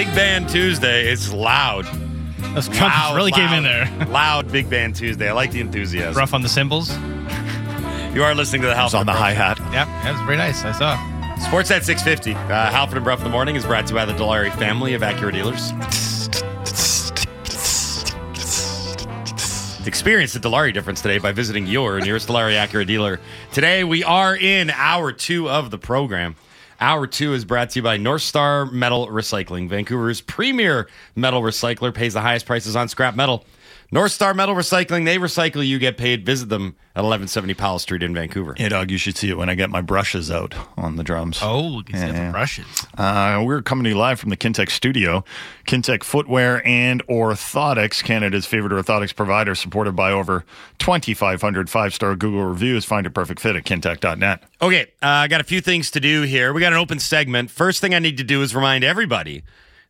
Tuesday. It's a big band Tuesday. It's loud. Those trumpets Loud, really came in there. loud big band Tuesday. I like the enthusiasm. Rough on the cymbals. You are listening to the Halford on the hi hat. Yep, that was very nice. I saw. Sports at 650. Uh, Halford and Brough in the morning is brought to you by the Dilawri family of Acura dealers. Experience the Dilawri difference today by visiting your nearest Dilawri Acura dealer. Today we are in hour two of the program. Hour two is brought to you by North Star Metal Recycling, Vancouver's premier metal recycler, pays the highest prices on scrap metal. North Star Metal Recycling, they recycle, you get paid. Visit them at 1170 Powell Street in Vancouver. Hey, dog, you should see it when I get my brushes out on the drums. Oh, he's got the Yeah. brushes. Uh, we're coming to you live from the Kintec studio. Kintec Footwear and Orthotics, Canada's favorite orthotics provider, supported by over 2,500 five star Google reviews. Find your perfect fit at kintec.net. Okay, uh, I got a few things to do here. We got an open segment. First thing I need to do is remind everybody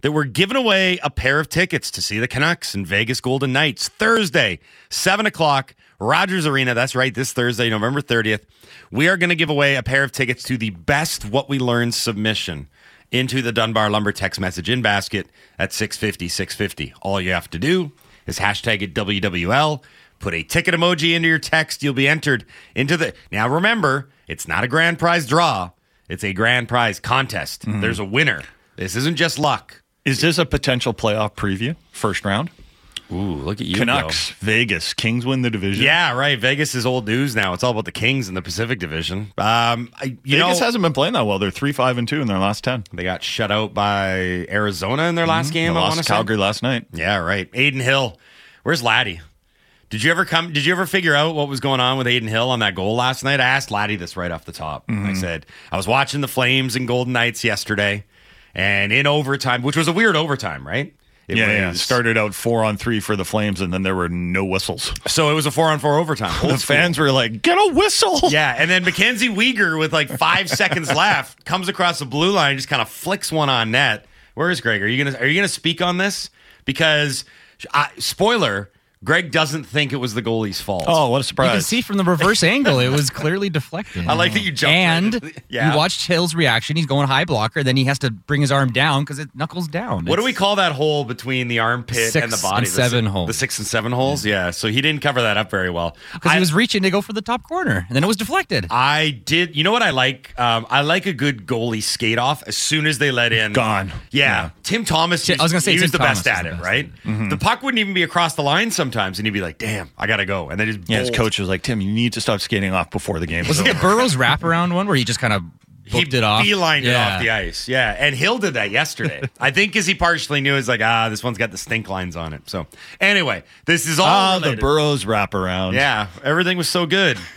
that we're giving away a pair of tickets to see the Canucks and Vegas Golden Knights Thursday, 7 o'clock, Rogers Arena. That's right, this Thursday, November 30th. We are going to give away a pair of tickets to the best What We Learned submission into the Dunbar Lumber text message in basket at 650 650. All you have to do is hashtag it WWL. Put a ticket emoji into your text. You'll be entered into the. Now remember, it's not a grand prize draw. It's a grand prize contest. Mm-hmm. There's a winner. This isn't just luck. Is this a potential playoff preview? First round? Ooh, look at you, Canucks, Vegas, Kings win the division. Yeah, right. Vegas is old news now. It's all about the Kings in the Pacific Division. Um, I, you Vegas know, hasn't been playing that well. They're 3 5 and 2 in their last 10. they got shut out by Arizona in their last game. They I lost Calgary last night. Yeah, right. Adin Hill. Where's Laddie? Did you ever come? Did you ever figure out what was going on with Adin Hill on that goal last night? I asked Laddie this right off the top. Mm-hmm. I said I was watching the Flames and Golden Knights yesterday, and in overtime, which was a weird overtime, right? It yeah, yeah. Started out four on three for the Flames, and then there were no whistles. So it was a four on four overtime. The fans were like, "Get a whistle!" Yeah, and then Mackenzie Weegar with like five seconds left comes across the blue line, just kind of flicks one on net. Where is Greg? Are you gonna Are you gonna speak on this? Because uh, spoiler, Greg doesn't think it was the goalie's fault. Oh, what a surprise! You can see from the reverse angle, it was clearly deflected. I like that you jumped. And right yeah. you watched Hill's reaction. He's going high blocker. Then he has to bring his arm down because it knuckles down. What do we call that hole between the armpit Six and the body? and The seven si- hole. The six and seven holes. Yeah. So he didn't cover that up very well. Because he was reaching to go for the top corner, and then it was deflected. I did. You know what I like? Um, I like a good goalie skate off as soon as they let in. Gone. Yeah. Yeah. Tim Thomas. I was gonna say he was Tim the best at it, best right? at it. The puck wouldn't even be across the line sometimes, and he'd be like, "Damn, I gotta go," and then just Yeah, his bolt. coach was like, "Tim, you need to stop skating off before the game." Was it the. Burrows wraparound one where he just kind of He booked it off? beelined it off the ice. Yeah, and Hill did that yesterday. I think because he partially knew, he's like, ah, this one's got the stink lines on it. So anyway, this is all. Ah, the. Burrows wraparound. Yeah, everything was so good.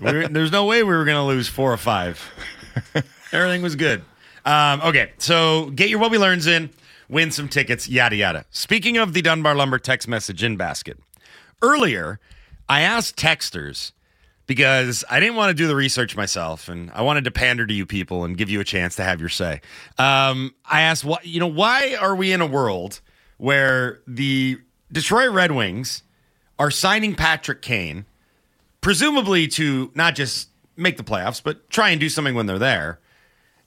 We were- there's no way we were going to lose four or five. everything was good. Um, okay, so get your what we learns in, win some tickets, yada yada. Speaking of the Dunbar Lumber text message in basket, earlier I asked texters because I didn't want to do the research myself, and I wanted to pander to you people and give you a chance to have your say. Um, I asked, what you know, why are we in a world where the Detroit Red Wings are signing Patrick Kane, presumably to not just make the playoffs, but try and do something when they're there.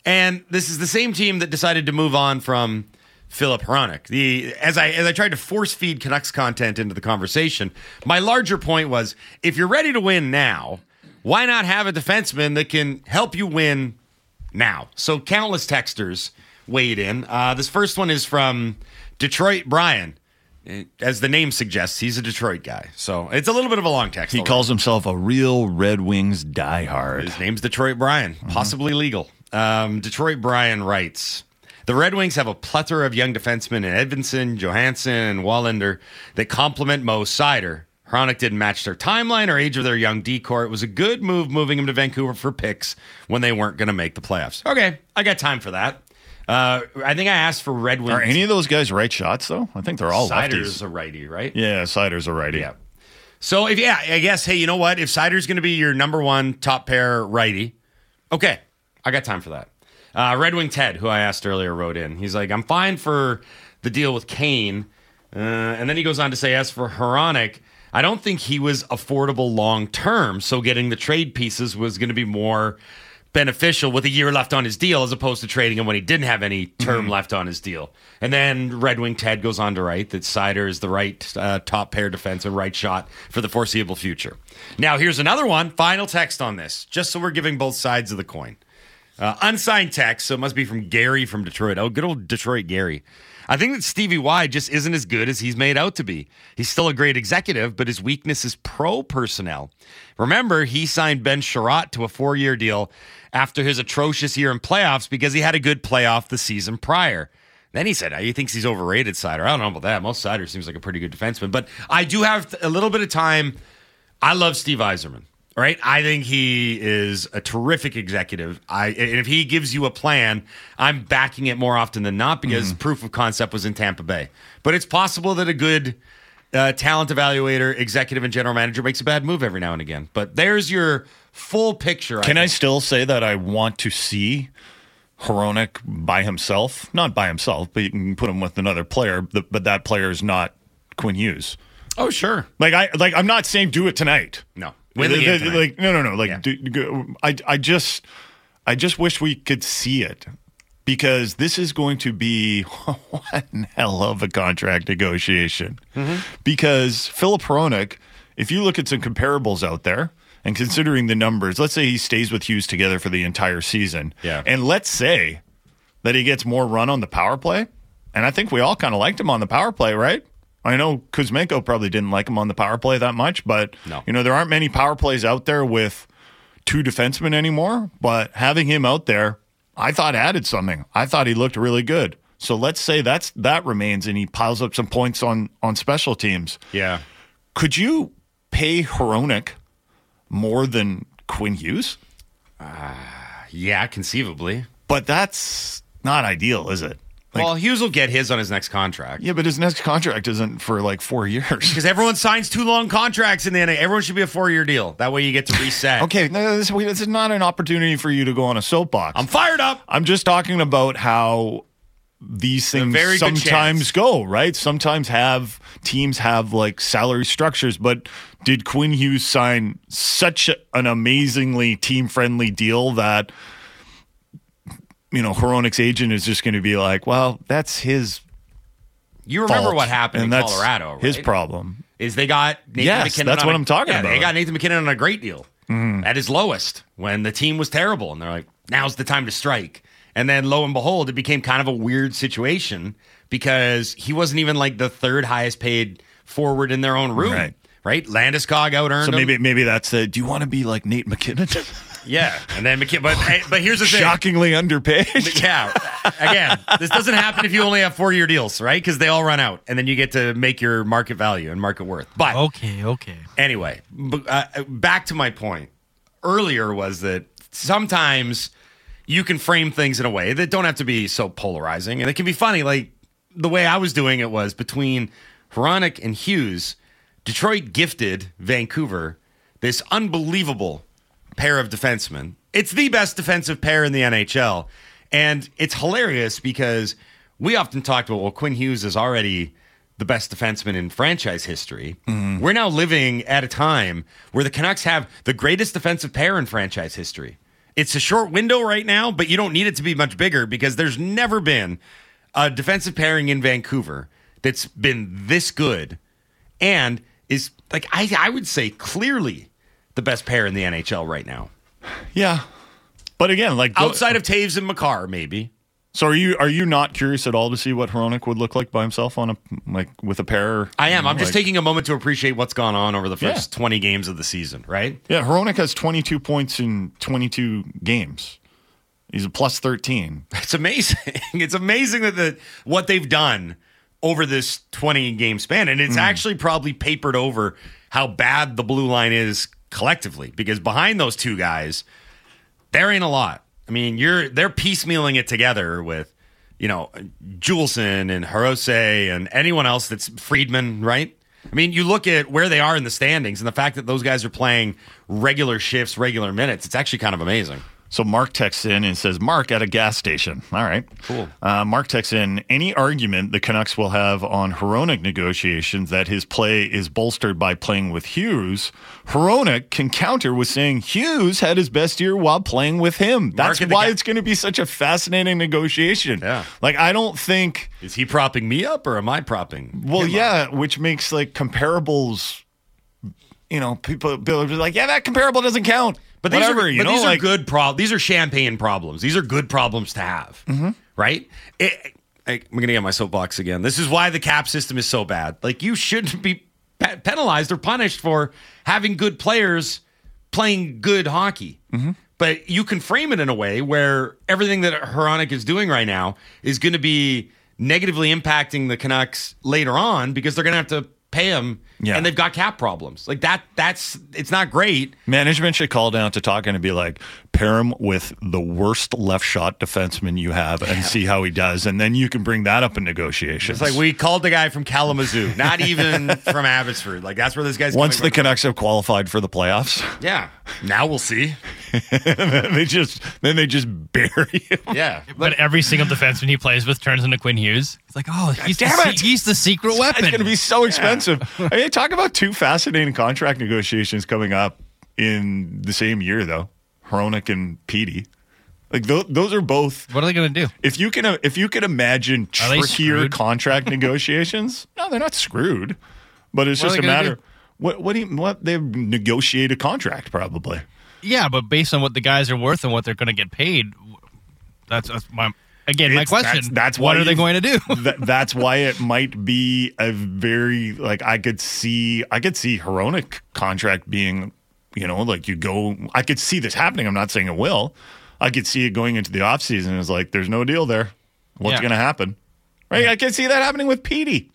And this is the same team that decided to move on from Filip Hronek. The as I as I tried to force feed Canucks content into the conversation, my larger point was if you're ready to win now, why not have a defenseman that can help you win now? So countless texters weighed in. Uh, this first one is from Detroit Brian. Uh, As the name suggests, he's a Detroit guy. So it's a little bit of a long text. He already. calls himself a real Red Wings diehard. His name's Detroit Brian, possibly legal. Um, Detroit Brian writes The Red Wings have a plethora of young defensemen in Edvinsson, Johansson, and Wallinder that complement Mo Seider. Hronek didn't match their timeline or age of their young D core. It was a good move moving him to Vancouver for picks when they weren't going to make the playoffs. Okay, I got time for that. Uh, I think I asked for Red Wings. Are any of those guys right shots though? I think they're all Seider's lefties. a righty, right? Yeah, Seider's a righty. Yeah. So if yeah, I guess hey, you know what? If Seider's going to be your number one top pair righty, okay, I got time for that. Uh, Red Wing Ted, who I asked earlier, wrote in. He's like, I'm fine for the deal with Kane, uh, and then he goes on to say, as for Hronek, I don't think he was affordable long term. So getting the trade pieces was going to be more beneficial with a year left on his deal as opposed to trading him when he didn't have any term left on his deal. And then Red Wing Ted goes on to write that Seider is the right uh, top pair defenseman, right shot for the foreseeable future. Now, here's another one. Final text on this, just so we're giving both sides of the coin. Uh, unsigned text, so it must be from Gary from Detroit. Oh, good old Detroit Gary. I think that Stevie Y just isn't as good as he's made out to be. He's still a great executive, but his weakness is pro personnel. Remember, he signed Ben Chiarot to a four year deal after his atrocious year in playoffs because he had a good playoff the season prior. Then he said, oh, he thinks he's overrated, Seider. I don't know about that. Most Seider seems like a pretty good defenseman, but I do have a little bit of time. I love Steve Yzerman right? I think he is a terrific executive. I and if he gives you a plan, I'm backing it more often than not because proof of concept was in Tampa Bay. But it's possible that a good uh, talent evaluator, executive, and general manager makes a bad move every now and again. But there's your full picture. Can I think. still say that I want to see Hronek by himself? Not by himself, but you can put him with another player. But that player is not Quinn Hughes. Oh, sure. Like I like I'm not saying do it tonight. No. Win the game Like, tonight. like, no no no like Yeah. do, go, I I just I just wish we could see it because this is going to be one hell of a contract negotiation. Mm-hmm. Because Filip Hronek, if you look at some comparables out there and considering the numbers, let's say he stays with Hughes together for the entire season. Yeah. And let's say that he gets more run on the power play. And I think we all kind of liked him on the power play, right? I know Kuzmenko probably didn't like him on the power play that much, but No. you know there aren't many power plays out there with two defensemen anymore. But having him out there, I thought added something. I thought he looked really good. So let's say that's that remains, and he piles up some points on on special teams. Yeah. Could you pay Hronek more than Quinn Hughes? Uh, yeah, conceivably. But that's not ideal, is it? Like- well, Hughes will get his on his next contract. Yeah, but his next contract isn't for like four years. Because everyone signs two long contracts in the NA. Everyone should be a four year deal. That way you get to reset. Okay, no, this, this is not an opportunity for you to go on a soapbox. I'm fired up. I'm just talking about how these things sometimes go, right? Sometimes have teams have like salary structures, but did Quinn Hughes sign such an amazingly team friendly deal that you know Hronek's agent is just going to be like, well, that's his You remember fault, what happened in Colorado, right? His problem. Is they got Nathan Yes, MacKinnon. that's on what a- I'm talking yeah, They about. Mm-hmm. got Nathan MacKinnon on a great deal at his lowest when the team was terrible, and they're like, "Now's the time to strike." And then, lo and behold, it became kind of a weird situation because he wasn't even like the third highest paid forward in their own room, Right. right? Landeskog out earned So him. maybe maybe that's the. Do you want to be like Nate MacKinnon? yeah. And then MacKinnon, but but here's the thing. Shockingly underpaid. Yeah. Again, this doesn't happen if you only have four year deals, right? Because they all run out, and then you get to make your market value and market worth. But Okay, okay. anyway, b- uh, back to my point earlier was that sometimes you can frame things in a way that don't have to be so polarizing, and it can be funny. Like the way I was doing it was between Hronek and Hughes. Detroit gifted Vancouver this unbelievable pair of defensemen. It's the best defensive pair in the NHL. And it's hilarious because we often talked about, well, Quinn Hughes is already the best defenseman in franchise history. Mm-hmm. We're now living at a time where the Canucks have the greatest defensive pair in franchise history. It's a short window right now, but you don't need it to be much bigger because there's never been a defensive pairing in Vancouver that's been this good and is like I, I would say clearly the best pair in the NHL right now. yeah, but again, like go- Outside of Toews and Makar, maybe. So are you are you not curious at all to see what Hronek would look like by himself on a like with a pair? I am. I'm just like- taking a moment to appreciate what's gone on over the first Yeah. 20 games of the season, right? Yeah, Hronek has 22 points in 22 games. He's a plus 13. It's amazing. it's amazing that the what they've done over this 20 game span and it's hmm. actually probably papered over how bad the blue line is collectively because behind those two guys there ain't a lot. I mean, you're they're piecemealing it together with you know, Juulsen and Hirose and anyone else that's Friedman, right? I mean, you look at where they are in the standings and the fact that those guys are playing regular shifts, regular minutes, it's actually kind of amazing. So Mark texts in and says, Mark at a gas station. All right. Cool. Uh, Mark texts in, any argument the Canucks will have on Hronek negotiations that his play is bolstered by playing with Hughes, Hronek can counter with saying Hughes had his best year while playing with him. That's why ga- it's going to be such a fascinating negotiation. Yeah. Like, I don't think, Is he propping me up or am I propping? well, him up? yeah, which makes like comparables, you know, people, people are like, yeah, that comparable doesn't count. But these Whatever, are you but know, these like, are good problems. These are champagne problems. These are good problems to have, Mm-hmm. right? It, I, I'm gonna get my soapbox again. This is why the cap system is so bad. Like you shouldn't be pe- penalized or punished for having good players playing good hockey. Mm-hmm. But you can frame it in a way where everything that Hronek is doing right now is going to be negatively impacting the Canucks later on because they're going to have to pay him, Yeah. and they've got cap problems. Like that. That's it's not great. Management should call down to talking and be like, pair him with the worst left shot defenseman you have and see how he does. And then you can bring that up in negotiations. It's like we called the guy from Kalamazoo, not even from Abbotsford. Like that's where this guy's once the coming from. Canucks have qualified for the playoffs, yeah. Now we'll see. they just then they just bury him. Yeah, But every single defenseman he plays with turns into Quinn Hughes. It's like, oh, he's, the, damn se- it! he's the secret weapon. It's going to be so expensive. I mean, talk about two fascinating contract negotiations coming up in the same year, though. Hronek and Petey. Like those, those are both. what are they going to do? If you can, if you can imagine trickier contract negotiations, no, they're not screwed. But it's What just a matter. do? What what do you, what they negotiate a contract probably. Yeah, but based on what the guys are worth and what they're going to get paid, that's, that's my again my question. That's, that's what are they going to do? that, that's why it might be a very like I could see I could see Hronek contract being, you know, like you go. I could see this happening. I'm not saying it will. I could see it going into the off season. It's like there's no deal there. What's Yeah. going to happen? Right? I could see that happening with Petey.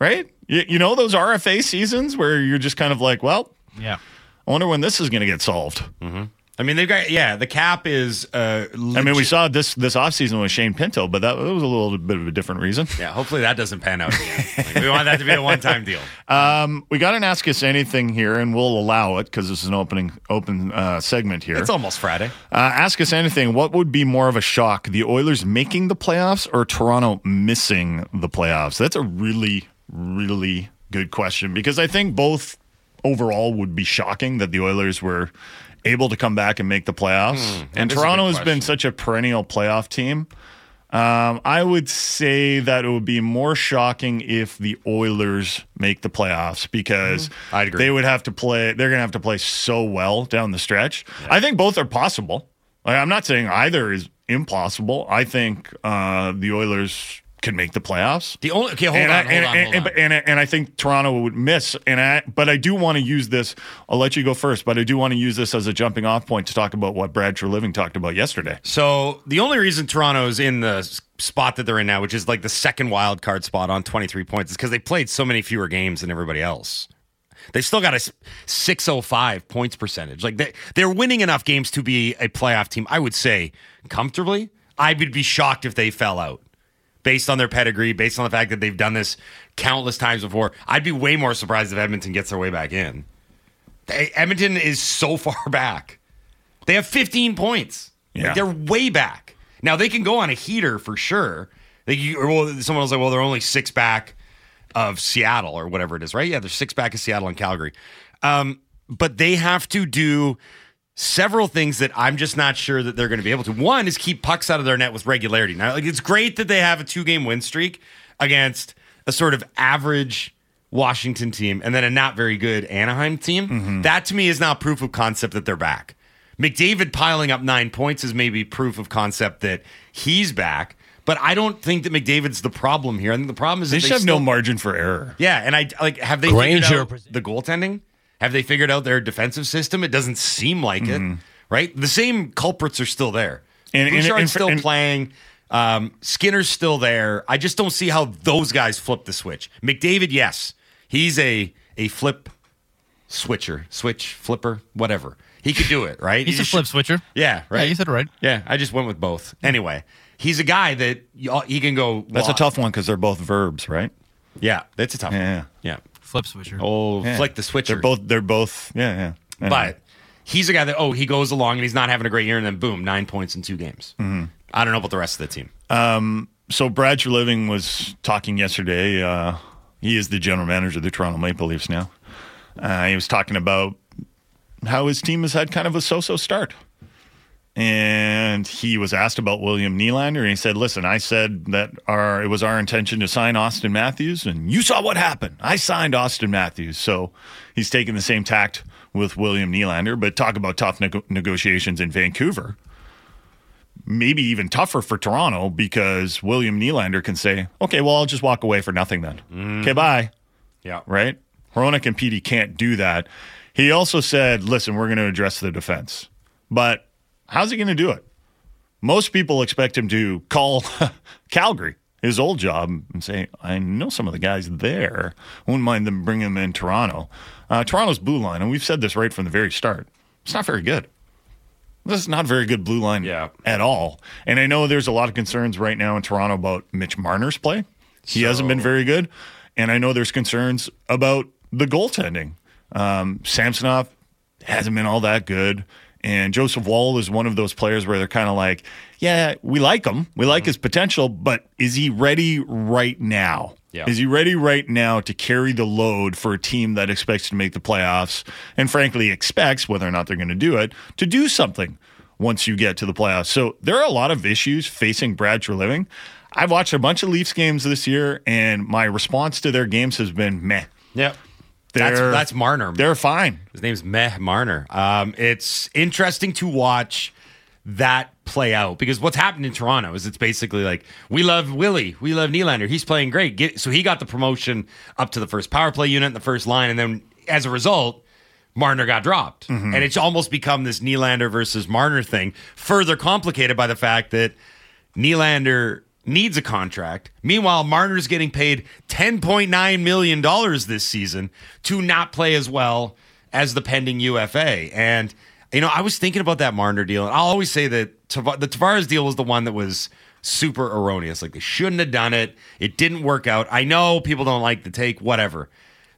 Right? You, you know those RFA seasons where you're just kind of like, well, yeah. I wonder when this is going to get solved. Mm-hmm. I mean they've got yeah. The cap is. Uh, I mean, we saw this this offseason with Shane Pinto, but that, that was a little bit of a different reason. Yeah, hopefully that doesn't pan out again. Like, we want that to be a one-time deal. We got an ask us anything here, and we'll allow it because this is an opening open uh, segment here. It's almost Friday. uh, ask us anything. What would be more of a shock, the Oilers making the playoffs or Toronto missing the playoffs? That's a really, really good question because I think both overall would be shocking that the Oilers were able to come back and make the playoffs. and Toronto has been such a perennial playoff team. Um, I would say that it would be more shocking if the Oilers make the playoffs because agree. they would have to play. They're going to have to play so well down the stretch. I think both are possible. Like, I'm not saying either is impossible. I think uh, the Oilers can make the playoffs. The only okay, hold and, on, I, hold and, on, and, on. and, and, and I think Toronto would miss. And I, but I do want to use this. I'll let you go first, but I do want to use this as a jumping off point to talk about what Brad Treliving talked about yesterday. So the only reason Toronto's in the spot that they're in now, which is like the second wild card spot on 23 points, is because they played so many fewer games than everybody else. They still got a 605 points percentage. Like they, they're winning enough games to be a playoff team, I would say comfortably. I would be shocked if they fell out based on their pedigree, based on the fact that they've done this countless times before. I'd be way more surprised if Edmonton gets their way back in. They- Edmonton is so far back. They have 15 points. Like, they're way back. Now they can go on a heater for sure. They, well, someone was like, "Well, they're only six back of Seattle or whatever it is, right? Yeah, they're six back of Seattle and Calgary. Um, but they have to do several things that I'm just not sure that they're going to be able to. One is keep pucks out of their net with regularity. Now, like it's great that they have a two game win streak against a sort of average Washington team and then a not very good Anaheim team. Mm-hmm. That to me is not proof of concept that they're back. McDavid piling up nine points is maybe proof of concept that he's back. But I don't think that McDavid's the problem here. I think the problem is They that just they have still, no margin for error. yeah, and I like have they Granger figured out pres- the goaltending? Have they figured out their defensive system? It doesn't seem like Mm-hmm. it, right? The same culprits are still there. And- And, and- and- still and- playing. Um, Skinner's still there. I just don't see how those guys flip the switch. McDavid, yes, he's a a flip switcher, switch flipper, whatever. He could do it, right? He's He a just- flip switcher. Yeah, right. Yeah, you said it right. Yeah, I just went with both. Anyway, he's a guy that y- he can go. That's well, a tough one because they're both verbs, right? Yeah, that's a tough. Yeah. one. yeah. Flip switcher. Oh, Yeah. flick the switcher. They're both. They're both. Yeah, yeah. yeah. but he's a guy that oh he goes along and he's not having a great year and then boom nine points in two games. I don't know about the rest of the team. Um, so Brad Living was talking yesterday. Uh, he is the general manager of the Toronto Maple Leafs now. Uh, he was talking about how his team has had kind of a so-so start. And he was asked about William Nylander, and he said, "Listen, I said that our it was our intention to sign Auston Matthews, and you saw what happened. I signed Auston Matthews, so he's taking the same tact with William Nylander. But talk about tough nego- negotiations in Vancouver maybe even tougher for Toronto because William Nylander can say, okay, well, I'll just walk away for nothing then. Mm. Okay, bye. Yeah. Right? Hronek and Petey can't do that. He also said, listen, we're going to address the defense. But how's he going to do it? Most people expect him to call Calgary, his old job, and say, I know some of the guys there. Wouldn't mind them bringing them in Toronto. Uh, Toronto's blue line, and we've said this right from the very start, it's not very good. This is not a very good blue line Yeah. at all. And I know there's a lot of concerns right now in Toronto about Mitch Marner's play. He hasn't been very good. And I know there's concerns about the goaltending. Um, Samsonov hasn't been all that good. And Joseph Woll is one of those players where they're kind of like, yeah, we like him. We like mm-hmm. his potential, but is he ready right now? Yeah. Is he ready right now to carry the load for a team that expects to make the playoffs and frankly expects, whether or not they're going to do it, to do something once you get to the playoffs? So there are a lot of issues facing Brad Treliving. I've watched a bunch of Leafs games this year, and my response to their games has been meh. Yep. That's They're- that's Marner. They're fine. His name's Meh Marner. Um, it's interesting to watch that play out because what's happened in Toronto is it's basically like we love Willie, we love Nylander. He's playing great. Get, so he got the promotion up to the first power play unit in the first line, and then as a result, Marner got dropped, and it's almost become this Nylander versus Marner thing. Further complicated by the fact that Nylander needs a contract. Meanwhile, Marner's getting paid $10.9 million this season to not play as well as the pending UFA. And, you know, I was thinking about that Marner deal, and I'll always say that Tav- the Tavares deal was the one that was super erroneous. Like, they shouldn't have done it. It didn't work out. I know people don't like the take, whatever.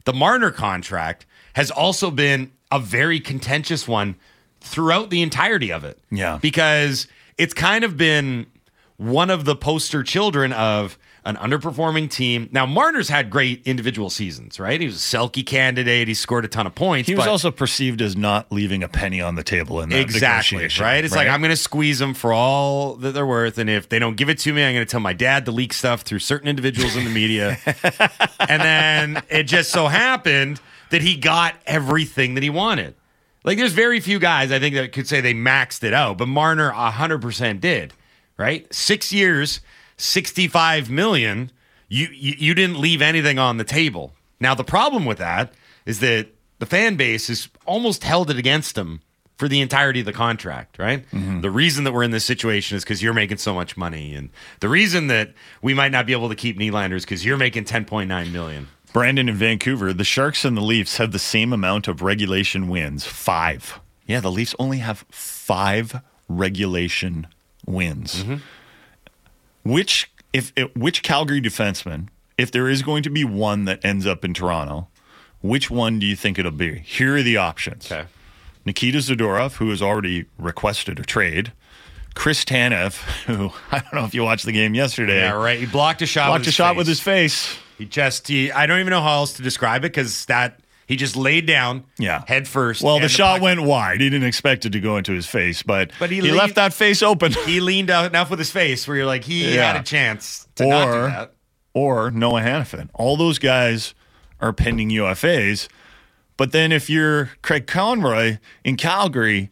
The Marner contract has also been a very contentious one throughout the entirety of it. Yeah. Because it's kind of been one of the poster children of an underperforming team. Now, Marner's had great individual seasons, right? He was a Selke candidate. He scored a ton of points. He was also perceived as not leaving a penny on the table in that exactly negotiation, right. It's like I'm going to squeeze them for all that they're worth, and if they don't give it to me, I'm going to tell my dad to leak stuff through certain individuals in the media. and then it just so happened that he got everything that he wanted. Like there's very few guys I think that could say they maxed it out, but Marner 100% did. Right, six years, 65 million. You, you you didn't leave anything on the table. Now the problem with that is that the fan base has almost held it against him for the entirety of the contract, right? Mm-hmm. The reason that we're in this situation is because you're making so much money, and the reason that we might not be able to keep Nylander is because you're making 10.9 million. Brandon in Vancouver, the Sharks and the Leafs have the same amount of regulation wins. Five. Yeah, the Leafs only have five regulation wins. Mm-hmm. Which if, if which Calgary defenseman, if there is going to be one that ends up in Toronto, which one do you think it'll be? Here are the options. Nikita Zadorov, who has already requested a trade. Chris Tanev, who I don't know if you watched the game yesterday. Yeah, right. He blocked a shot. Blocked with a his shot face. with his face. He just he. I don't even know how else to describe it because that he just laid down. Yeah. head first. Well, and the shot puck- went wide. He didn't expect it to go into his face, but, But he he, leaned- left that face open. He leaned out enough with his face where you're like he Yeah. had a chance to not do that. or Noah Hanifin. All those guys are pending UFAs. But then if you're Craig Conroy in Calgary,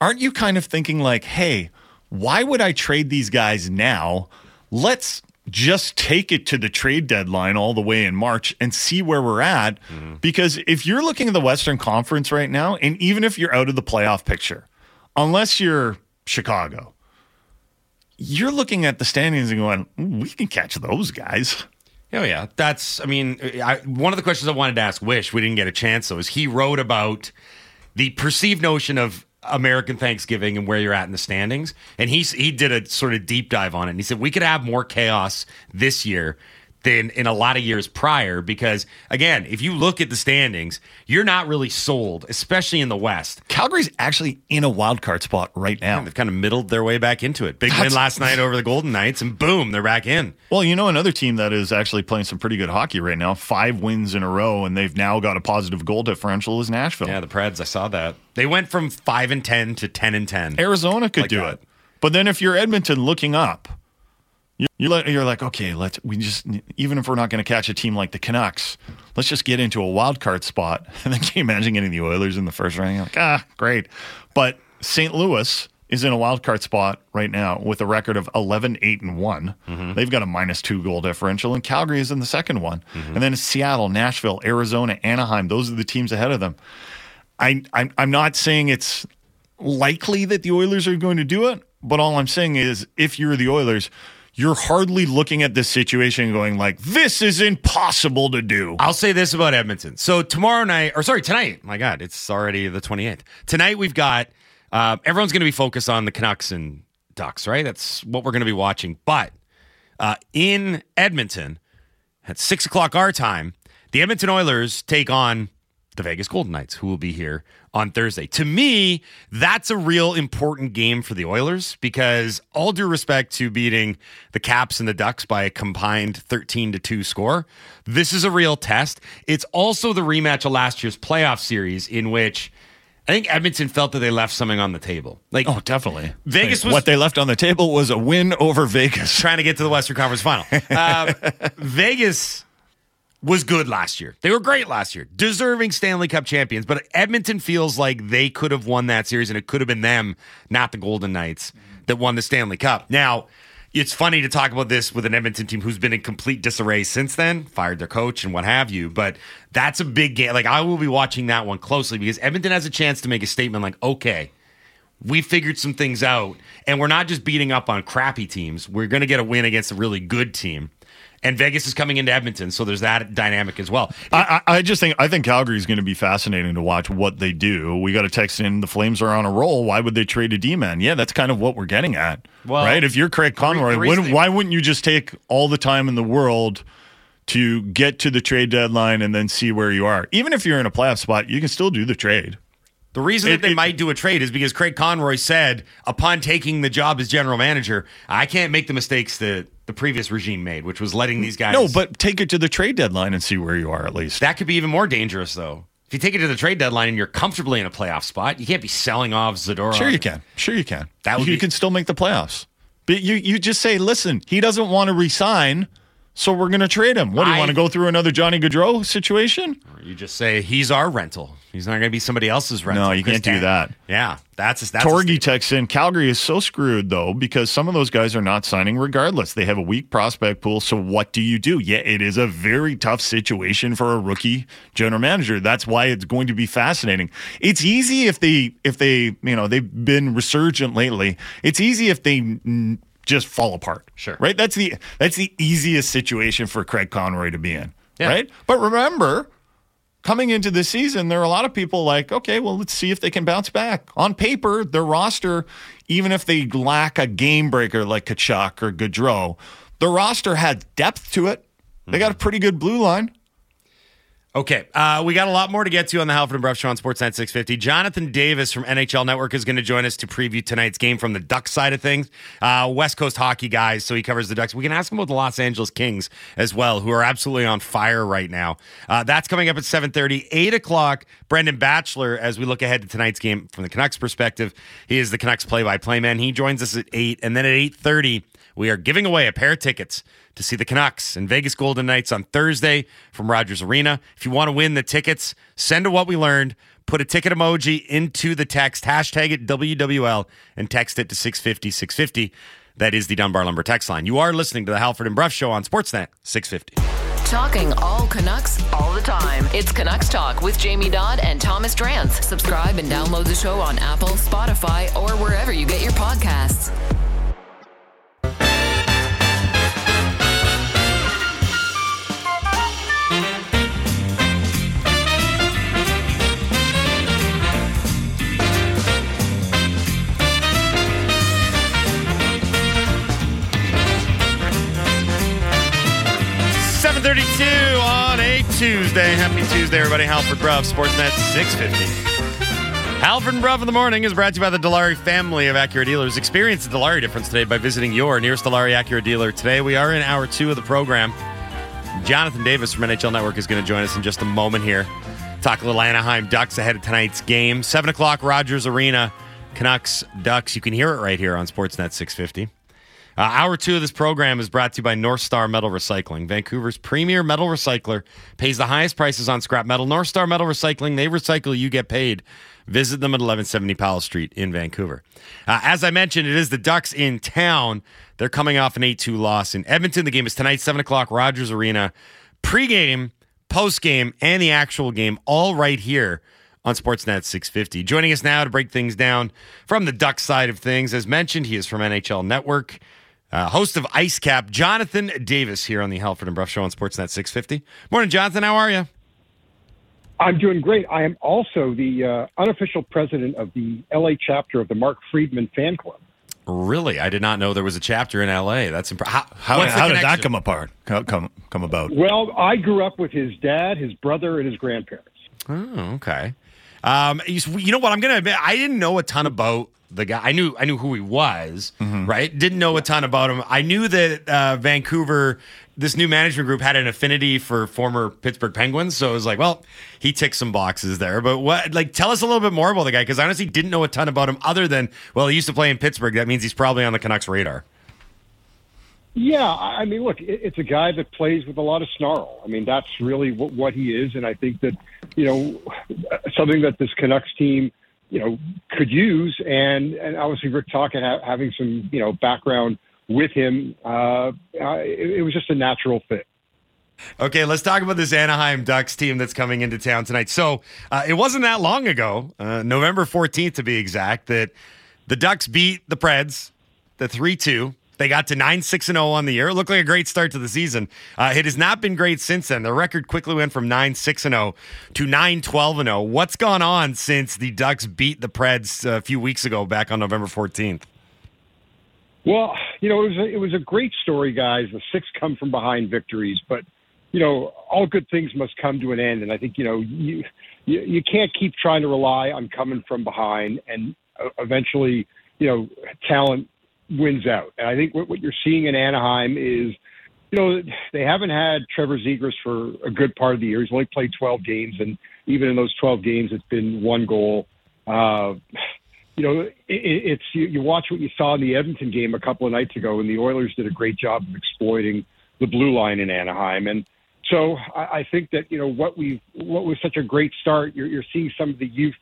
aren't you kind of thinking like, hey, why would I trade these guys now? Let's just take it to the trade deadline all the way in March and see where we're at. Mm-hmm. Because if you're looking at the Western Conference right now, and even if you're out of the playoff picture, unless you're Chicago, you're looking at the standings and going, we can catch those guys. Oh yeah, that's. I mean, I, one of the questions I wanted to ask Wish we didn't get a chance though is he wrote about the perceived notion of American Thanksgiving and where you're at in the standings, and he he did a sort of deep dive on it, and he said we could have more chaos this year than in a lot of years prior because again, if you look at the standings, you're not really sold, especially in the West. Calgary's actually in a wild card spot right now. They've kind of middled their way back into it. Big win last night over the Golden Knights, and boom, they're back in. Well, you know, another team that is actually playing some pretty good hockey right now, five wins in a row, and they've now got a positive goal differential is Nashville. Yeah, the Preds, I saw that. They went from five and ten to ten and ten. Arizona could Like do that. it. But then if you're Edmonton looking up, you're like, you're like, okay, let's we just even if we're not going to catch a team like the Canucks, let's just get into a wild card spot. And then can you imagine getting the Oilers in the first round? You're like, ah, great. But St. Louis is in a wild card spot right now with a record of 11 8 and one They've got a minus 2 goal differential and Calgary is in the second one. And then Seattle, Nashville, Arizona, Anaheim, those are the teams ahead of them. I I'm, I'm not saying it's likely that the Oilers are going to do it, but all I'm saying is if you're the Oilers, you're hardly looking at this situation going like, this is impossible to do. I'll say this about Edmonton. So tomorrow night, or sorry, tonight. My God, it's already the 28th. Tonight we've got uh, everyone's going to be focused on the Canucks and Ducks, right? That's what we're going to be watching. But uh, in Edmonton, at six o'clock our time, the Edmonton Oilers take on the Vegas Golden Knights, who will be here on Thursday. To me, that's a real important game for the Oilers because, all due respect to beating the Caps and the Ducks by a combined 13 to 2 score, this is a real test. It's also the rematch of last year's playoff series in which I think Edmonton felt that they left something on the table. Like, Oh, definitely. Vegas was- what they left on the table was a win over Vegas. trying to get to the Western Conference Final. Uh, Vegas was good last year. They were great last year, deserving Stanley Cup champions. But Edmonton feels like they could have won that series, and it could have been them, not the Golden Knights, that won the Stanley Cup. Now, it's funny to talk about this with an Edmonton team who's been in complete disarray since then, fired their coach and what have you. But that's a big game. Like I will be watching that one closely because Edmonton has a chance to make a statement like, okay, we figured some things out, and we're not just beating up on crappy teams. We're going to get a win against a really good team. And Vegas is coming into Edmonton, so there's that dynamic as well. I, I I just think I think Calgary is going to be fascinating to watch what they do. We got a text in. The Flames are on a roll. Why would they trade a D man? Yeah, that's kind of what we're getting at, Well, right? If you're Craig Conroy, the why wouldn't you just take all the time in the world to get to the trade deadline and then see where you are? Even if you're in a playoff spot, you can still do the trade. The reason It- that they it- might do a trade is because Craig Conroy said, upon taking the job as general manager, I can't make the mistakes that the previous regime made, which was letting these guys. No, but take it to the trade deadline and see where you are at least. that could be even more dangerous, though. If you take it to the trade deadline and you're comfortably in a playoff spot, you can't be selling off Zadorov. Sure, you can. Sure, you can. That would you be- can still make the playoffs. But you you just say, listen, he doesn't want to resign, so we're going to trade him. What do you I- want to go through another Johnny Gaudreau situation? You just say he's our rental. He's not going to be somebody else's rental. No, you Chris can't do that. Yeah, that's that's a Torgy statement. texts in Calgary is so screwed though because some of those guys are not signing regardless. They have a weak prospect pool. So what do you do? Yeah, it is a very tough situation for a rookie general manager. That's why it's going to be fascinating. It's easy if they if they you know they've been resurgent lately. It's easy if they mm, just fall apart. Sure. right. That's the that's the easiest situation for Craig Conroy to be in. Yeah. Right, but remember coming into this season, there are a lot of people like, okay, well, let's see if they can bounce back. On paper, their roster, even if they lack a game breaker like Tkachuk or Gaudreau, the roster had depth to it. They got a mm-hmm. pretty good blue line. Okay, uh, we got a lot more to get to on the Halford and Brough Show on Sportsnet 650. Jonathan Davis from NHL Network is going to join us to preview tonight's game from the Ducks side of things. Uh, West Coast hockey guys, so he covers the Ducks. We can ask him about the Los Angeles Kings as well, who are absolutely on fire right now. Uh, that's coming up at 7.30. 8 o'clock, Brendan Batchelor, as we look ahead to tonight's game from the Canucks perspective. He is the Canucks play-by-play man. He joins us at 8, and then at 8.30, we are giving away a pair of tickets to see the Canucks and Vegas Golden Knights on Thursday from Rogers Arena. If you want to win the tickets, send to what we learned. Put a ticket emoji into the text, hashtag it WWL, and text it to 650 650. That is the Dunbar Lumber text line. You are listening to the Halford and Brough Show on Sportsnet 650. Talking all Canucks all the time. It's Canucks Talk with Jamie Dodd and Thomas Drance. Subscribe and download the show on Apple, Spotify, or wherever you get your podcasts. 632 on a Tuesday. Happy Tuesday, everybody. Halford Brough, Sportsnet 650. Halford and Brough in the morning is brought to you by the Dilawri family of Acura dealers. Experience the Dilawri difference today by visiting your nearest Dilawri Acura dealer. Today, we are in hour two of the program. Jonathan Davis from NHL Network is going to join us in just a moment here. Talk a little Anaheim Ducks ahead of tonight's game. 7 o'clock, Rogers Arena. Canucks, Ducks. You can hear it right here on Sportsnet 650. Uh, hour two of this program is brought to you by North Star Metal Recycling. Vancouver's premier metal recycler pays the highest prices on scrap metal. North Star Metal Recycling, they recycle, you get paid. Visit them at 1170 Powell Street in Vancouver. Uh, as I mentioned, it is the Ducks in town. They're coming off an 8 2 loss in Edmonton. The game is tonight, 7 o'clock, Rogers Arena. Pre-game, post-game, and the actual game, all right here on Sportsnet 650. Joining us now to break things down from the Ducks side of things, as mentioned, he is from NHL Network. Uh, host of Ice Cap, Jonathan Davis, here on the Halford and Brough Show on Sportsnet 650. Morning, Jonathan. How are you? I'm doing great. I am also the uh, unofficial president of the LA chapter of the Mark Friedman fan club. Really? I did not know there was a chapter in LA. That's imp- how, How, what's the how did that come apart? Come, come, come about? Well, I grew up with his dad, his brother, and his grandparents. Oh, okay. Um, you you know what? I'm gonna admit I didn't know a ton about the guy. I knew I knew who he was, right? Didn't know a ton about him. I knew that uh, Vancouver, this new management group, had an affinity for former Pittsburgh Penguins. So it was like, well, he ticks some boxes there. But what? Like, tell us a little bit more about the guy because I honestly didn't know a ton about him other than well, he used to play in Pittsburgh. That means he's probably on the Canucks radar. Yeah, I I mean, look, it's a guy that plays with a lot of snarl. I mean, that's really what, what he is, and I think that you know something that this Canucks team, you know, could use, and and obviously Rick Tocchet ha- having some you know background with him, uh, it, it was just a natural fit. Okay, let's talk about this Anaheim Ducks team that's coming into town tonight. So uh, it wasn't that long ago, uh, November 14th to be exact, that the Ducks beat the Preds, the 3 2. They got to 9 6 0 on the year. It looked like a great start to the season. Uh, it has not been great since then. Their record quickly went from 9 6 0 to 9 12 0. What's gone on since the Ducks beat the Preds a few weeks ago back on November 14th? Well, you know, it was a, it was a great story, guys. The six come from behind victories, but you know, all good things must come to an end, and I think you know you you, you can't keep trying to rely on coming from behind, and uh, eventually, you know, talent wins out. And I think what, what you're seeing in Anaheim is. You know, they haven't had Trevor Zegras for a good part of the year. He's only played 12 games, and even in those 12 games, it's been one goal. Uh, you know, it, it's you, you watch what you saw in the Edmonton game a couple of nights ago, and the Oilers did a great job of exploiting the blue line in Anaheim. And so I, I think that you know what we what was such a great start. You're, you're seeing some of the youth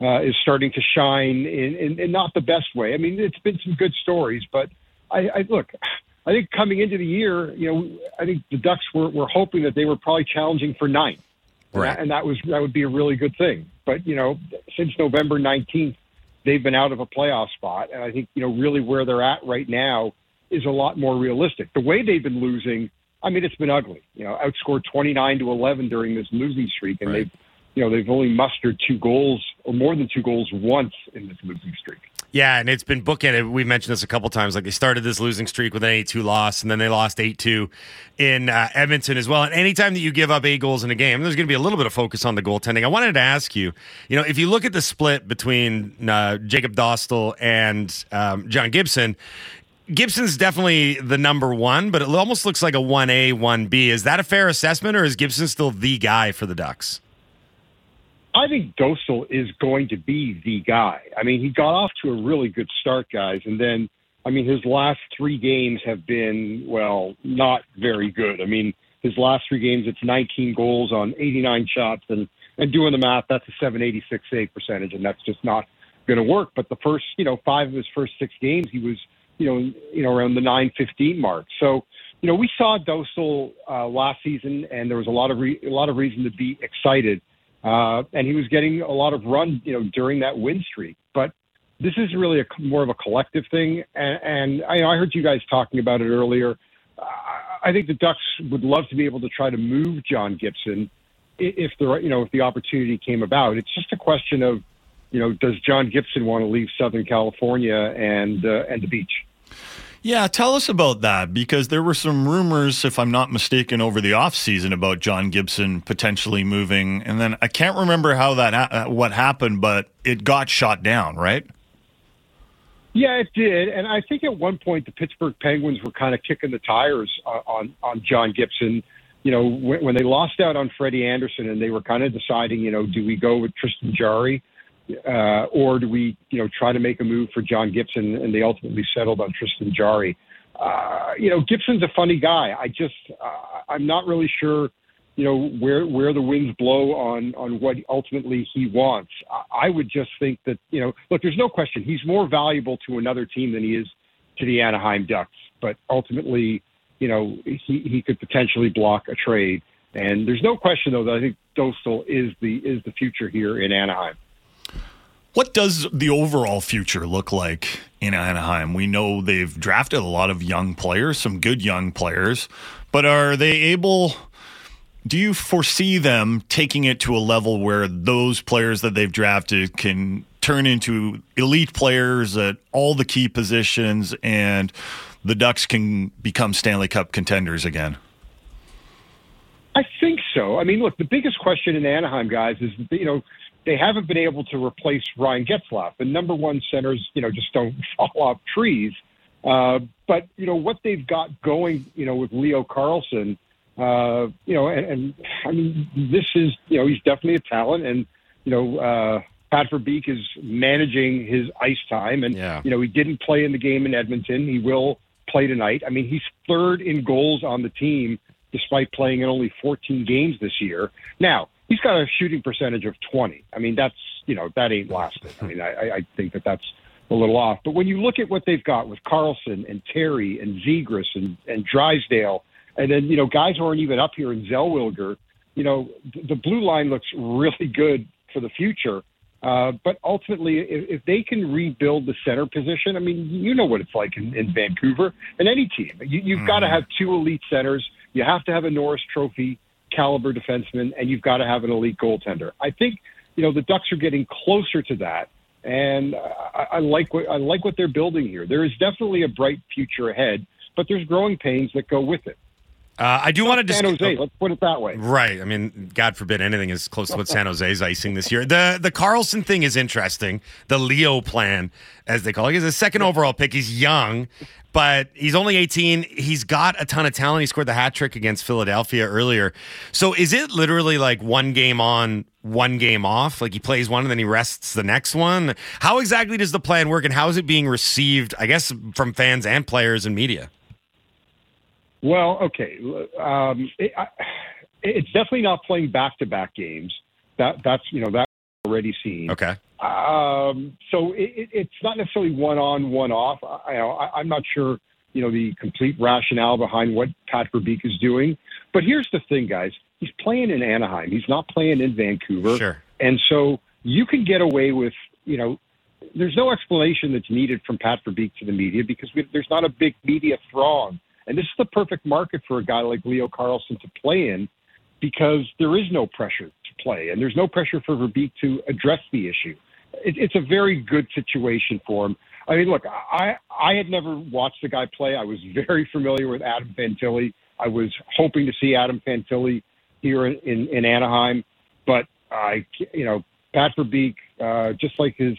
uh, is starting to shine in, in, in not the best way. I mean, it's been some good stories, but I, I look. I think coming into the year, you know, I think the Ducks were, were hoping that they were probably challenging for ninth, and Right. that- and that was that would be a really good thing. But you know, since November nineteenth, they've been out of a playoff spot, and I think you know really where they're at right now is a lot more realistic. The way they've been losing, I mean, it's been ugly. You know, outscored twenty nine to eleven during this losing streak, and Right. they've you know they've only mustered two goals or more than two goals once in this losing streak. Yeah, and it's been bookended. We mentioned this a couple times. Like they started this losing streak with an 8 2 loss, and then they lost 8 2 in uh, Edmonton as well. And anytime that you give up eight goals in a game, there's going to be a little bit of focus on the goaltending. I wanted to ask you, you know, if you look at the split between uh, Jacob Dostal and um, John Gibson, Gibson's definitely the number one, but it almost looks like a 1A, 1B. Is that a fair assessment, or is Gibson still the guy for the Ducks? I think Dostal is going to be the guy. I mean, he got off to a really good start, guys, and then I mean, his last three games have been well, not very good. I mean, his last three games, it's 19 goals on 89 shots, and and doing the math, that's a 786 save percentage, and that's just not going to work. But the first, you know, five of his first six games, he was, you know, you know, around the 915 mark. So, you know, we saw Dostal uh, last season, and there was a lot of re- a lot of reason to be excited. Uh, and he was getting a lot of run, you know, during that win streak. But this is really a more of a collective thing, and, and I, I heard you guys talking about it earlier. I- I think the Ducks would love to be able to try to move John Gibson if the you know if the opportunity came about. It's just a question of, you know, does John Gibson want to leave Southern California and uh, and the beach? Yeah, tell us about that because there were some rumors, if I'm not mistaken, over the offseason about John Gibson potentially moving. And then I can't remember how that ha- uh, what happened, but it got shot down, right? Yeah, it did, and I think at one point the Pittsburgh Penguins were kind of kicking the tires on on, on John Gibson. You know, when, when they lost out on Freddie Andersen, and they were kind of deciding, you know, do we go with Tristan Jarry, uh, or do we, you know, try to make a move for John Gibson? And they ultimately settled on Tristan Jarry. Uh, you know, Gibson's a funny guy. I just, uh, I'm not really sure you know where where the winds blow on on what ultimately he wants. I would just think that you know, look, there's no question he's more valuable to another team than he is to the Anaheim Ducks. But ultimately, you know, he he could potentially block a trade. And there's no question though that I think Dostal is the is the future here in Anaheim. What does the overall future look like in Anaheim? We know they've drafted a lot of young players, some good young players, but are they able do you foresee them taking it to a level where those players that they've drafted can turn into elite players at all the key positions and the Ducks can become Stanley Cup contenders again? I think so. I mean, look, the biggest question in Anaheim, guys, is you know they haven't been able to replace Ryan Getzlaf. The number one centers, you know, just don't fall off trees. Uh, but you know what they've got going, you know, with Leo Carlsson, uh, you know, and, and I mean, this is, you know, he's definitely a talent, and you know, uh, Pat Verbeek is managing his ice time, and Yeah. you know, he didn't play in the game in Edmonton. He will play tonight. I mean, he's third in goals on the team despite playing in only 14 games this year. Now, he's got a shooting percentage of 20. I mean, that's, you know, that ain't lasting. I mean, I, I- think that that's a little off. But when you look at what they've got with Carlsson and Terry and Zegras and, and Drysdale, and then, you know, guys who aren't even up here in Zellweger, you know, the blue line looks really good for the future. Uh, but ultimately, if, if they can rebuild the center position, I mean, you know what it's like in, in Vancouver and any team. You, you've got to have two elite centers. You have to have a Norris Trophy caliber defenseman, and you've got to have an elite goaltender. I think you know the Ducks are getting closer to that, and I, I like what I like what they're building here. There is definitely a bright future ahead, but there's growing pains that go with it. Uh, I do want to San discuss. Jose, let's put it that way. Right. I mean, God forbid anything is close to what San Jose's icing this year. The the Carlsson thing is interesting. The Leo plan, as they call it, he's a second overall pick. He's young, but he's only 18. He's got a ton of talent. He scored the hat trick against Philadelphia earlier. So is it literally like one game on, one game off? Like he plays one and then he rests the next one? How exactly does the plan work and how is it being received, I guess, from fans and players and media? Well, okay, um, it, I, it's definitely not playing back-to-back games. That that's you know that already seen. Okay. Um, so it, it, it's not necessarily one on, one off. I, I, I'm not sure, you know, the complete rationale behind what Pat Verbeek is doing. But here's the thing, guys. He's playing in Anaheim. He's not playing in Vancouver. Sure. And so you can get away with, you know, there's no explanation that's needed from Pat Verbeek to the media because we, there's not a big media throng. And this is the perfect market for a guy like Leo Carlsson to play in because there is no pressure to play and there's no pressure for Verbeek to address the issue. It, it's a very good situation for him. I mean, look, I I had never watched the guy play. I was very familiar with Adam Fantilli. I was hoping to see Adam Fantilli here in, in, in Anaheim, but I, you know, Pat Verbeek, uh, just like his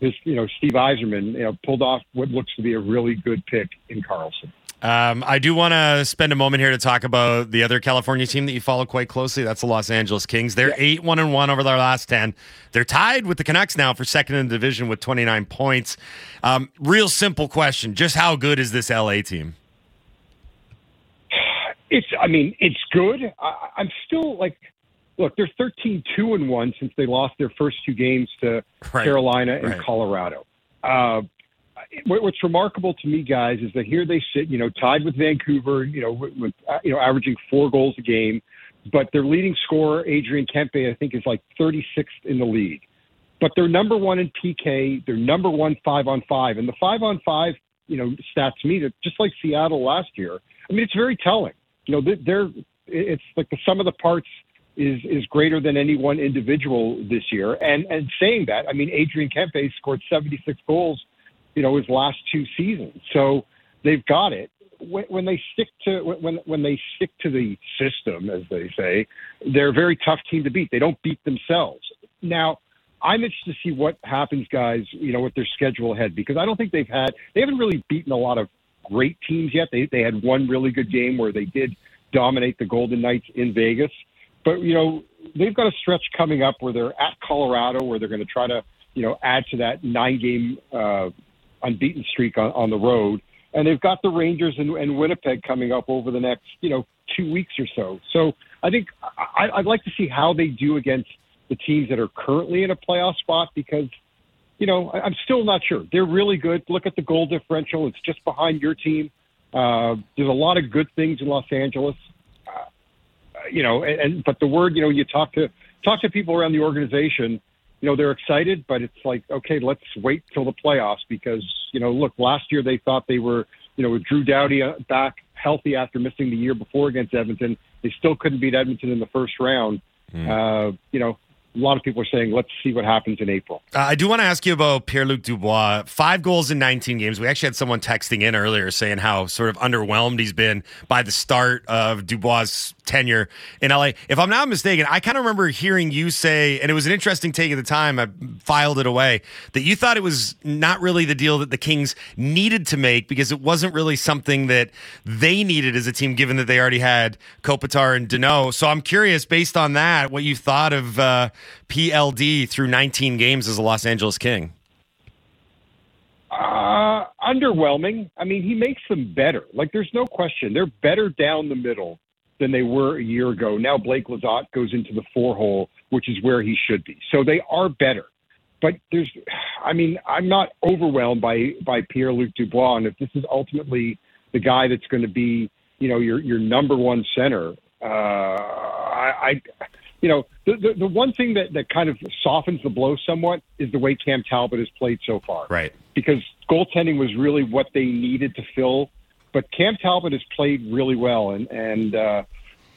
his, you know, Steve Yzerman, you know, pulled off what looks to be a really good pick in Carlsson. Um, I do want to spend a moment here to talk about the other California team that you follow quite closely. That's the Los Angeles Kings. They're eight one and one over their last ten. They're tied with the Canucks now for second in the division with twenty nine points. Um, real simple question: Just how good is this LA team? It's, I mean, it's good. I, I'm still like, look, they're 13 2 and 1 since they lost their first two games to Right. Carolina and Right. Colorado. Uh, what's remarkable to me, guys, is that here they sit, you know, tied with Vancouver, you know, with, with uh, you know, averaging four goals a game, but their leading scorer, Adrian Kempe, I think is like 36th in the league. But they're number one in PK. They're number one five on five, and the five on five, you know, stats to me that just like Seattle last year. I mean, it's very telling. You know, they- they're it's like the sum of the parts is is greater than any one individual this year. And and saying that, I mean, Adrian Kempe scored 76 goals, you know, his last two seasons. So they've got it. When, when they stick to when when they stick to the system, as they say, they're a very tough team to beat. They don't beat themselves. Now, I'm interested to see what happens, guys. You know, with their schedule ahead because I don't think they've had they haven't really beaten a lot of great teams yet. They they had one really good game where they did dominate the Golden Knights in Vegas, but you know they've got a stretch coming up where they're at Colorado, where they're going to try to you know add to that nine game uh, unbeaten streak on, on the road and they've got the Rangers and, and Winnipeg coming up over the next, you know, two weeks or so. So I think I, I'd like to see how they do against the teams that are currently in a playoff spot because, you know, I, I'm still not sure. They're really good. Look at the goal differential; it's just behind your team. Uh, there's a lot of good things in Los Angeles, uh, you know, and, and but the word, you know, you talk to talk to people around the organization you know they're excited, but it's like okay, let's wait till the playoffs because you know look, last year they thought they were you know with Drew Doughty uh, back healthy after missing the year before against Edmonton, they still couldn't beat Edmonton in the first round. Mm. Uh, you know, a lot of people are saying, let's see what happens in April. Uh, I do want to ask you about Pierre Luc Dubois. Five goals in 19 games. We actually had someone texting in earlier saying how sort of underwhelmed he's been by the start of Dubois' tenure in LA. If I'm not mistaken, I kind of remember hearing you say, and it was an interesting take at the time, I filed it away, that you thought it was not really the deal that the Kings needed to make because it wasn't really something that they needed as a team, given that they already had Kopitar and Danault. So I'm curious, based on that, what you thought of. Uh, PLD through 19 games as a Los Angeles King? Uh, underwhelming. I mean, he makes them better. Like, there's no question. They're better down the middle than they were a year ago. Now Blake Lizotte goes into the four hole, which is where he should be. So they are better. But there's, I mean, I'm not overwhelmed by by Pierre Luc Dubois, and if this is ultimately the guy that's going to be, you know, your your number one center, uh, I, I you know, the, the, the one thing that, that kind of softens the blow somewhat is the way Cam Talbot has played so far. Right. Because goaltending was really what they needed to fill. But Cam Talbot has played really well. And, and uh,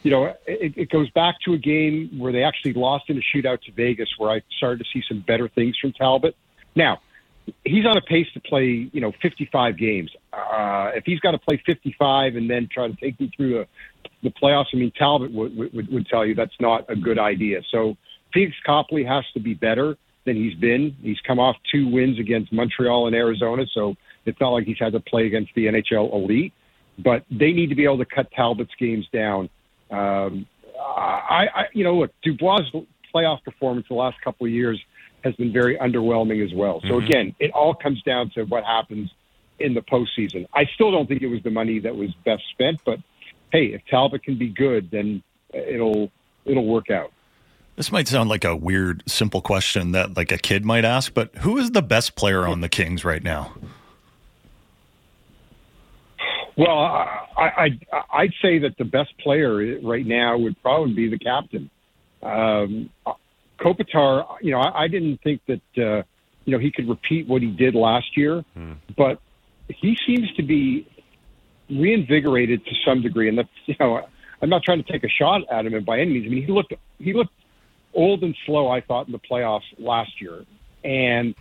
you know, it, it goes back to a game where they actually lost in a shootout to Vegas where I started to see some better things from Talbot. Now, he's on a pace to play, you know, 55 games. Uh, if he's got to play 55 and then try to take me through a the playoffs. I mean, Talbot would, would, would tell you that's not a good idea. So Pheonix Copley has to be better than he's been. He's come off two wins against Montreal and Arizona, so it's not like he's had to play against the NHL elite. But they need to be able to cut Talbot's games down. Um, I, I, you know, look, Dubois' playoff performance the last couple of years has been very underwhelming as well. So mm-hmm. again, it all comes down to what happens in the postseason. I still don't think it was the money that was best spent, but hey, if Talbot can be good, then it'll it'll work out. This might sound like a weird, simple question that like a kid might ask, but who is the best player on the Kings right now? Well, I, I I'd say that the best player right now would probably be the captain. Um, Kopitar, you know, I, I didn't think that uh, you know he could repeat what he did last year, hmm. but he seems to be reinvigorated to some degree. And that's you know, I'm not trying to take a shot at him by any means. I mean, he looked he looked old and slow. I thought in the playoffs last year, and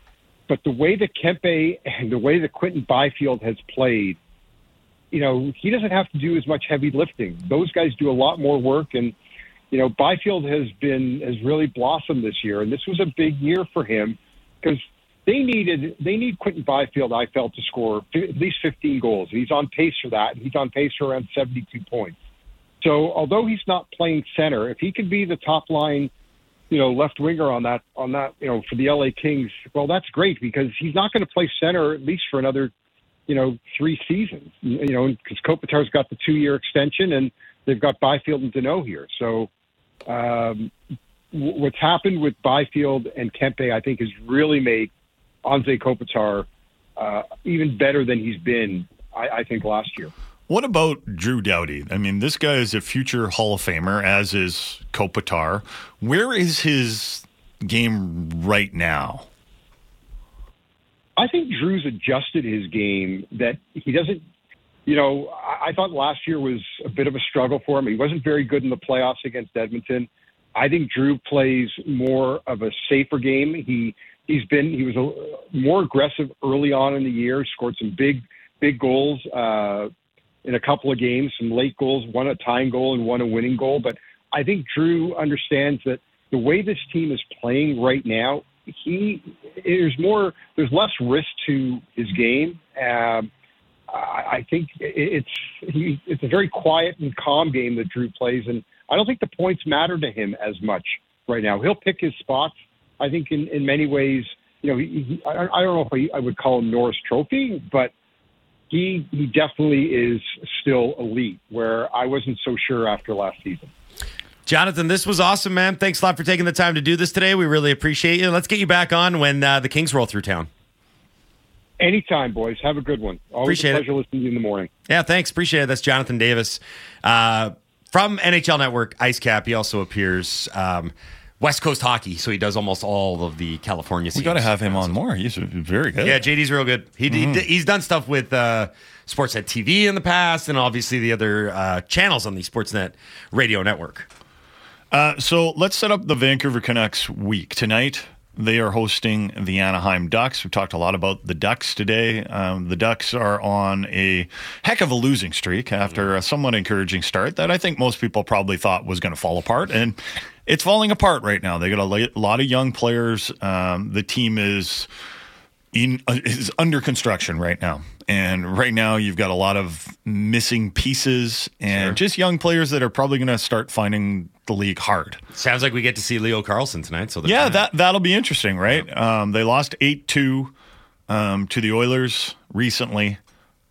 but the way that Kempe and the way that Quinton Byfield has played, you know, he doesn't have to do as much heavy lifting. Those guys do a lot more work, and you know, Byfield has been has really blossomed this year, and this was a big year for him because they needed they need Quinton Byfield, I felt, to score at least 15 goals. He's on pace for that. He's on pace for around 72 points. So although he's not playing center, if he could be the top line, you know, left winger on that on that, you know, for the LA Kings, well, that's great because he's not going to play center at least for another, you know, three seasons. You know, because Kopitar's got the two year extension and they've got Byfield and Danault here. So um, what's happened with Byfield and Kempe, I think, has really made Anze Kopitar uh, even better than he's been, I, I think, last year. What about Drew Doughty? I mean, this guy is a future Hall of Famer, as is Kopitar. Where is his game right now? I think Drew's adjusted his game that he doesn't. You know, I, I thought last year was a bit of a struggle for him. He wasn't very good in the playoffs against Edmonton. I think Drew plays more of a safer game. He he's been he was a, more aggressive early on in the year, scored some big big goals uh, in a couple of games, some late goals, one a tying goal and one a winning goal. But I think Drew understands that the way this team is playing right now, he there's more, there's less risk to his game. Um, I think it's he, it's a very quiet and calm game that Drew plays, and I don't think the points matter to him as much right now. He'll pick his spots. I think in, in many ways, you know, he, he, I, I don't know if I, I would call him Norris Trophy, but he he definitely is still elite. Where I wasn't so sure after last season. Jonathan, this was awesome, man. Thanks a lot for taking the time to do this today. We really appreciate you. Let's get you back on when uh, the Kings roll through town. Anytime, boys. Have a good one. Always Appreciate a it. pleasure listening to you in the morning. Yeah, thanks. Appreciate it. That's Jonathan Davis uh, from NHL Network Ice Cap. He also appears um, West Coast hockey, so he does almost all of the California. We got to have him on more. He's very good. Yeah, JD's real good. He, he he's done stuff with uh, Sportsnet TV in the past, and obviously the other uh, channels on the Sportsnet radio network. Uh, so let's set up the Vancouver Canucks week tonight. They are hosting the Anaheim Ducks. We've talked a lot about the Ducks today. Um, the Ducks are on a heck of a losing streak after a somewhat encouraging start that I think most people probably thought was going to fall apart, and it's falling apart right now. They got a lot of young players. Um, the team is in uh, is under construction right now. And right now you've got a lot of missing pieces and just young players that are probably going to start finding the league hard. Sounds like we get to see Leo Carlsson tonight. So Yeah, that that'll be interesting, right? Um, they lost eight two um, to the Oilers recently,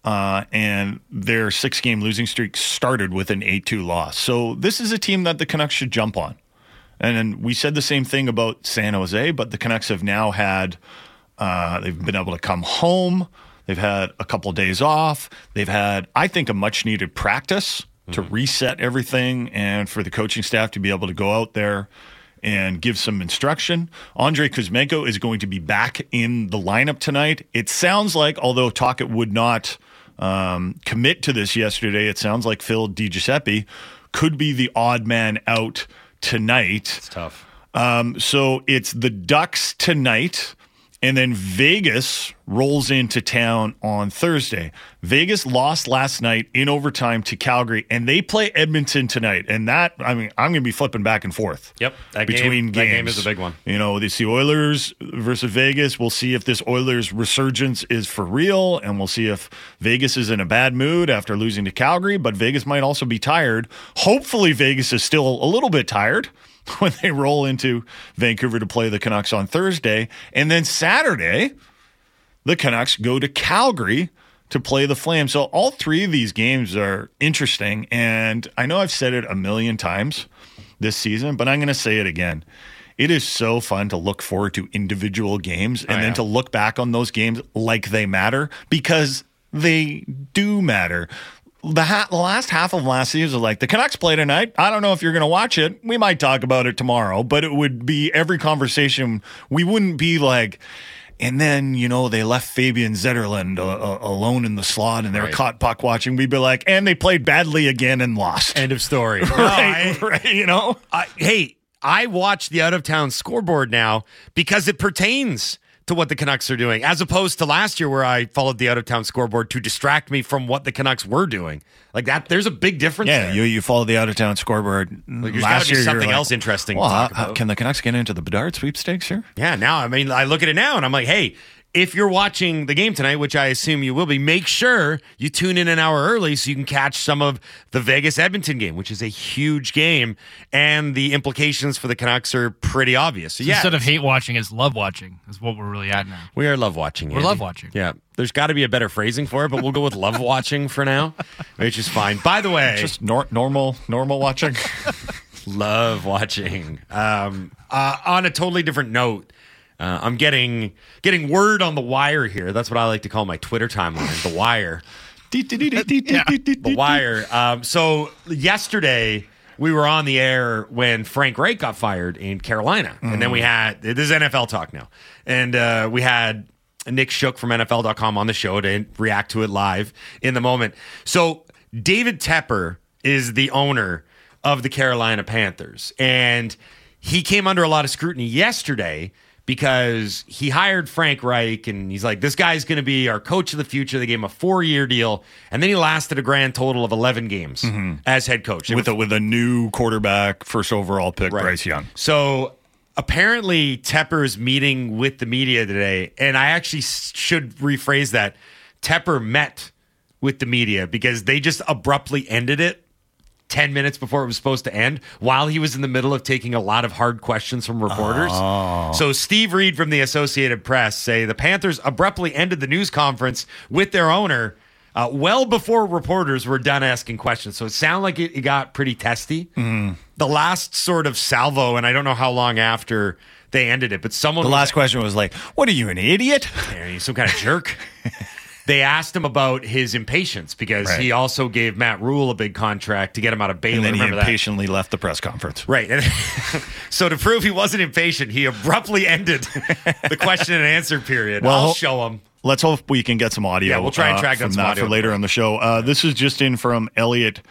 uh, and their six game losing streak started with an eight two loss. So this is a team that the Canucks should jump on. And then we said the same thing about San Jose, but the Canucks have now had uh, they've been able to come home. They've had a couple days off. They've had, I think, a much needed practice to reset everything and for the coaching staff to be able to go out there and give some instruction. Andrei Kuzmenko is going to be back in the lineup tonight. It sounds like, although Tocchet would not um, commit to this yesterday, it sounds like Phil DiGiuseppe could be the odd man out tonight. It's tough. Um, so it's the Ducks tonight, and then Vegas rolls into town on Thursday. Vegas lost last night in overtime to Calgary, and they play Edmonton tonight. And that, I mean, I'm going to be flipping back and forth. Yep, that game- between that game is a big one. You know, it's the Oilers versus Vegas. We'll see if this Oilers resurgence is for real, and we'll see if Vegas is in a bad mood after losing to Calgary. But Vegas might also be tired. Hopefully, Vegas is still a little bit tired when they roll into Vancouver to play the Canucks on Thursday, and then Saturday the Canucks go to Calgary to play the Flames. So all three of these games are interesting. And I know I've said it a million times this season, but I'm going to say it again. It is so fun to look forward to individual games and Oh, then to look back on those games like they matter because they do matter. The, ha- the last half of last season was like the Canucks play tonight. I don't know if you're going to watch it. We might talk about it tomorrow, but it would be every conversation. We wouldn't be like, and then, you know, they left Fabian Zetterlund uh, uh, alone in the slot and they were Right. caught puck watching. We'd be like, and they played badly again and lost. End of story. No, right, I- right, you know? I, hey, I watch the out of town scoreboard now because it pertains to what the Canucks are doing, as opposed to last year where I followed the out of town scoreboard to distract me from what the Canucks were doing. Like that, there's a big difference. Yeah, there. you, you follow the out of town scoreboard. there's Last year, something like, else interesting to Well, talk how- about." can the Canucks get into the Bedard sweepstakes here? Yeah, now I mean, I look at it now and I'm like, hey, if you're watching the game tonight, which I assume you will be, make sure you tune in an hour early so you can catch some of the Vegas Edmonton game, which is a huge game, and the implications for the Canucks are pretty obvious. So, yeah, Instead of hate watching, it's love watching. Is what we're really at now. we are love watching. We're Andy. love watching. Yeah, there's got to be a better phrasing for it, but we'll go with love watching for now, which is fine. By the way, Just nor- normal, normal watching. love watching. Um, uh, on a totally different note, uh, I'm getting getting word on the wire here. That's what I like to call my Twitter timeline, the wire. The wire. Um, so yesterday we were on the air when Frank Reich got fired in Carolina, and then we had this is NFL talk now, and uh, we had Nick Shook from NFL.com on the show to react to it live in the moment. So David Tepper is the owner of the Carolina Panthers, and he came under a lot of scrutiny yesterday because he hired Frank Reich and he's like, this guy's going to be our coach of the future. They gave him a four year deal, and then he lasted a grand total of 11 games mm-hmm. as head coach. With were a with a new quarterback, first overall pick, Bryce Young. so apparently, Tepper's meeting with the media today, and I actually should rephrase that. Tepper met with the media because they just abruptly ended it 10 minutes before it was supposed to end while he was in the middle of taking a lot of hard questions from reporters. So Steve Reed from the Associated Press say the Panthers abruptly ended the news conference with their owner uh, well before reporters were done asking questions. So it sounded like it, it got pretty testy. The last sort of salvo, and I don't know how long after they ended it, but someone The was- last question was like, "What are you, an idiot?" are you some kind of jerk? they asked him about his impatience because Right. he also gave Matt Rhule a big contract to get him out of Baylor. And then he Remember that? impatiently left the press conference. Right. So to prove he wasn't impatient, he abruptly ended the question and answer period. Well, I'll show him. Let's hope we can get some audio. Yeah, we'll try and uh, track down from some audio. for later on the show. Uh, this is just in from Elliotte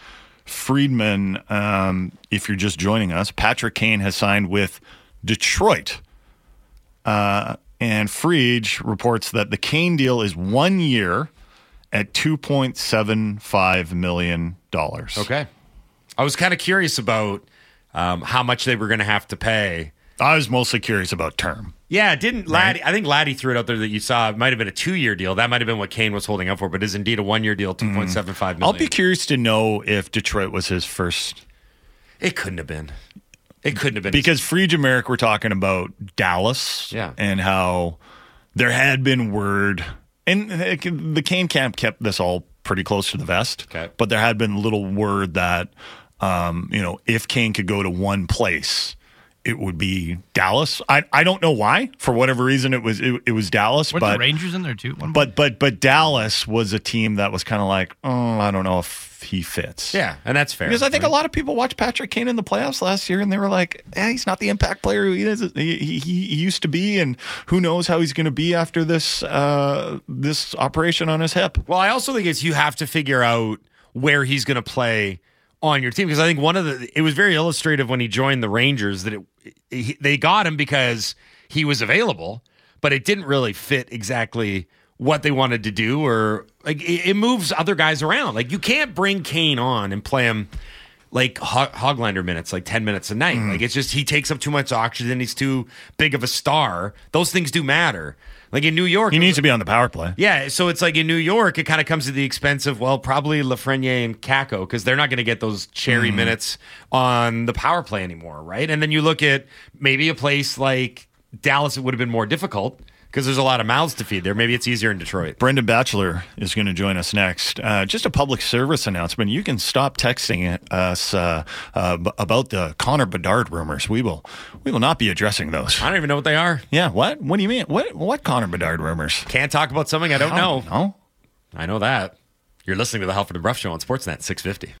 Friedman. Um, if you're just joining us, Patrick Kane has signed with Detroit. Uh, and Friedge reports that the Kane deal is one year at $2.75 million. Okay. I was kind of curious about um, how much they were going to have to pay. I was mostly curious about term. Yeah, didn't Laddie? I think Laddie threw it out there that you saw. It might have been a two-year deal. That might have been what Kane was holding up for, but is indeed a one-year deal, two point seven five Mm-hmm. I'll be curious to know if Detroit was his first It couldn't have been. It couldn't have been because Free and Marek were talking about Dallas Yeah. and how there had been word, and the Kane camp kept this all pretty close to the vest. Okay. But there had been little word that, um, you know, if Kane could go to one place, it would be Dallas. I, I don't know why. For whatever reason, it was it, it was Dallas. Weren't but the Rangers in there too? One but but but Dallas was a team that was kind of like, oh, I don't know if he fits. Yeah, and that's fair. Because I think a lot of people watched Patrick Kane in the playoffs last year, and they were like, eh, "He's not the impact player he is. He, he, he used to be, and who knows how he's going to be after this uh, this operation on his hip." Well, I also think it's you have to figure out where he's going to play on your team because I think one of the it was very illustrative when he joined the Rangers that it he, they got him because he was available, but it didn't really fit exactly what they wanted to do or like it, it moves other guys around. Like you can't bring Kane on and play him like Hog- Hoglander minutes, like 10 minutes a night. Mm. Like it's just he takes up too much oxygen, he's too big of a star. Those things do matter. Like in New York, He it was- needs to be on the power play. yeah, so it's like in New York, it kind of comes at the expense of well, probably Lafreniere and Kakko because they're not going to get those cherry minutes on the power play anymore, right? And then you look at maybe a place like Dallas, it would have been more difficult because there's a lot of mouths to feed there. Maybe it's easier in Detroit. Brendan Batchelor is going to join us next. Uh, just a public service announcement. You can stop texting us uh, uh, b- about the Connor Bedard rumors. We will we will not be addressing those. I don't even know what they are. Yeah, what? What do you mean? What what Connor Bedard rumors? Can't talk about something I don't know. No. I know that. You're listening to the Halford and Brough Show on Sportsnet 650.